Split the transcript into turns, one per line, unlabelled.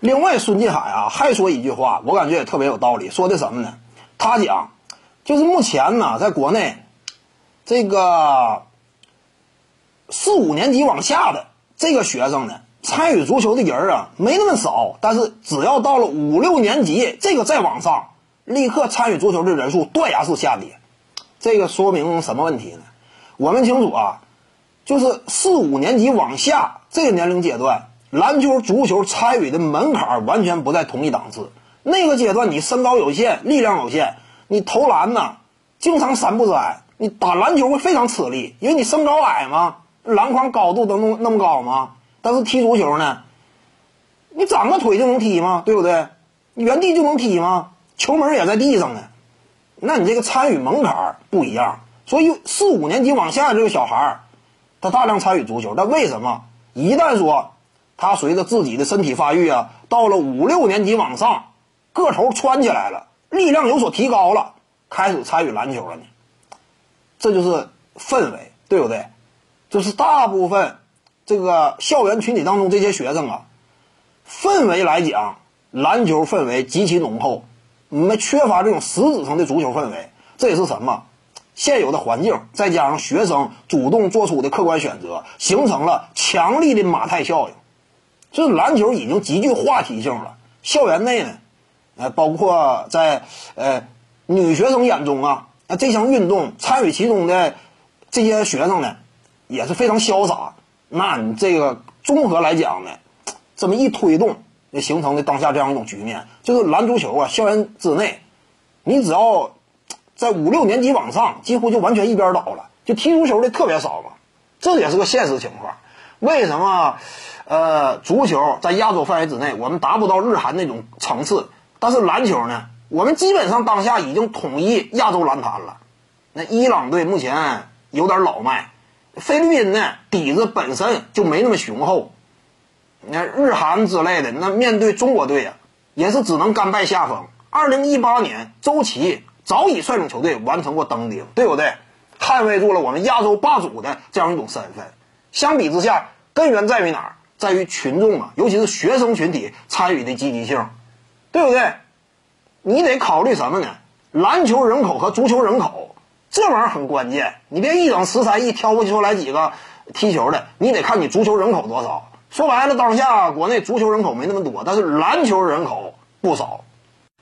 另外，孙继海啊还说一句话，我感觉也特别有道理。说的什么呢？他讲，就是目前呢，在国内，这个四五年级往下的这个学生呢，参与足球的人啊没那么少，但是只要到了五六年级，这个再往上，立刻参与足球的人数断崖式下跌。这个说明什么问题呢？我们清楚啊，就是四五年级往下这个年龄阶段，篮球、足球参与的门槛完全不在同一档次。那个阶段你身高有限，力量有限，你投篮呢经常三不沾，你打篮球会非常吃力，因为你身高矮嘛，篮筐高度都那么那么高嘛。但是踢足球呢，你长个腿就能踢吗？对不对？你原地就能踢吗？球门也在地上呢。那你这个参与门槛不一样，所以四五年级往下这个小孩，他大量参与足球，但为什么一旦说他随着自己的身体发育啊，到了五六年级往上，个头窜起来了，力量有所提高了，开始参与篮球了呢？这就是氛围，对不对？就是大部分这个校园群体当中这些学生啊，氛围来讲，篮球氛围极其浓厚。我们缺乏这种实质上的足球氛围，这也是什么？现有的环境，再加上学生主动做出的客观选择，形成了强力的马太效应。这篮球已经极具话题性了。校园内呢，呃，包括在呃女学生眼中啊，那这项运动参与其中的这些学生呢，也是非常潇洒。那你这个综合来讲呢，这么一推动。就形成的当下这样一种局面，就是篮足球啊，校园之内，你只要在五六年级往上，几乎就完全一边倒了，就踢足球的特别少嘛，这也是个现实情况。为什么？呃，足球在亚洲范围之内，我们达不到日韩那种层次，但是篮球呢，我们基本上当下已经统一亚洲篮坛了。那伊朗队目前有点老迈，菲律宾呢底子本身就没那么雄厚。你看日韩之类的，那面对中国队啊，也是只能甘拜下风。二零一八年，周琦早已率领球队完成过登顶，对不对？捍卫住了我们亚洲霸主的这样一种身份。相比之下，根源在于哪儿？在于群众啊，尤其是学生群体参与的积极性，对不对？你得考虑什么呢？篮球人口和足球人口，这玩意儿很关键。你别一整十三亿挑不出来几个踢球的，你得看你足球人口多少。说白了，当下国内足球人口没那么多，但是篮球人口不少。